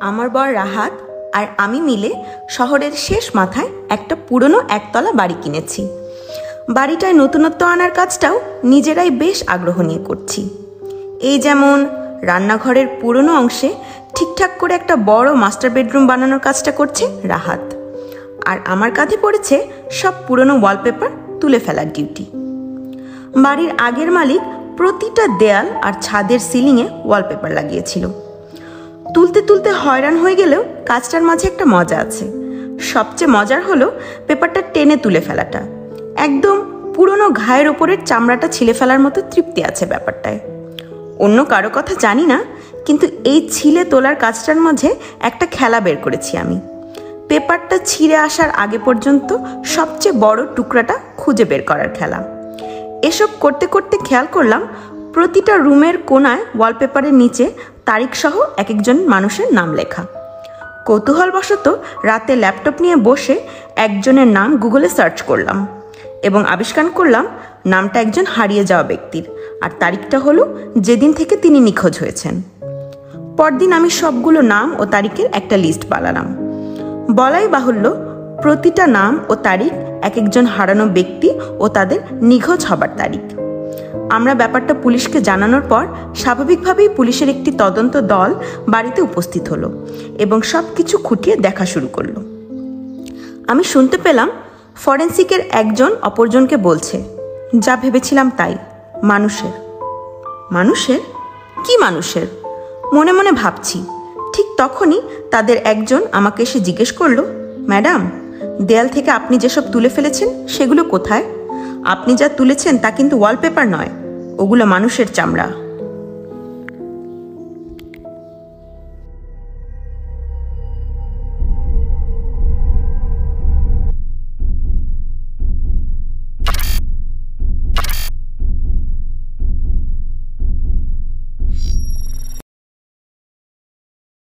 আমার বর রাহাত আর আমি মিলে শহরের শেষ মাথায় একটা পুরনো একতলা বাড়ি কিনেছি। বাড়িটায় নতুনত্ব আনার কাজটাও নিজেরাই বেশ আগ্রহ নিয়ে করছি। এই যেমন রান্নাঘরের পুরনো অংশে ঠিকঠাক করে একটা বড় মাস্টার বেডরুম বানানোর কাজটা করছে রাহাত। আর আমার কাঁধে পড়েছে সব পুরনো ওয়ালপেপার তুলে ফেলার ডিউটি। বাড়ির আগের মালিক প্রতিটা দেয়াল আর ছাদের সিলিংয়ে ওয়ালপেপার লাগিয়েছিল। তুলতে তুলতে হয়রান হয়ে গেলেও কাজটার মাঝে একটা মজা আছে। সবচেয়ে মজার হলো পেপারটা টেনে তুলে ফেলাটা। একদম পুরনো ঘায়ের ওপরের চামড়াটা ছিলে ফেলার মতো তৃপ্তি আছে ব্যাপারটায়। অন্য কারও কথা জানি না, কিন্তু এই ছিলে তোলার কাজটার মাঝে একটা খেলা বের করেছি আমি। পেপারটা ছিঁড়ে আসার আগে পর্যন্ত সবচেয়ে বড় টুকরাটা খুঁজে বের করার খেলা। এসব করতে করতে খেয়াল করলাম, প্রতিটা রুমের কোনায় ওয়ালপেপারের নিচে তারিখসহ এক একজন মানুষের নাম লেখা। কৌতূহলবশত রাতে ল্যাপটপ নিয়ে বসে একজনের নাম গুগলে সার্চ করলাম এবং আবিষ্কার করলাম নামটা একজন হারিয়ে যাওয়া ব্যক্তির আর তারিখটা হলো যেদিন থেকে তিনি নিখোঁজ হয়েছেন। পরদিন আমি সবগুলো নাম ও তারিখের একটা লিস্ট বানালাম। বলাই বাহুল্য প্রতিটা নাম ও তারিখ এক একজন হারানো ব্যক্তি ও তাদের নিখোঁজ হবার তারিখ। আমরা ব্যাপারটা পুলিশকে জানানোর পর স্বাভাবিকভাবেই পুলিশের একটি তদন্ত দল বাড়িতে উপস্থিত হলো এবং সব কিছু খুঁটিয়ে দেখা শুরু করল। আমি শুনতে পেলাম ফরেন্সিকের একজন অপরজনকে বলছে, যা ভেবেছিলাম তাই, মানুষের। মানুষের? কি মানুষের? মনে মনে ভাবছি। ঠিক তখনই তাদের একজন আমাকে এসে জিজ্ঞেস করল, ম্যাডাম, দেয়াল থেকে আপনি যেসব তুলে ফেলেছেন, সেগুলো কোথায়? আপনি যা তুলেছেন তা কিন্তু ওয়ালপেপার নয় ওগুলো মানুষের চামড়া।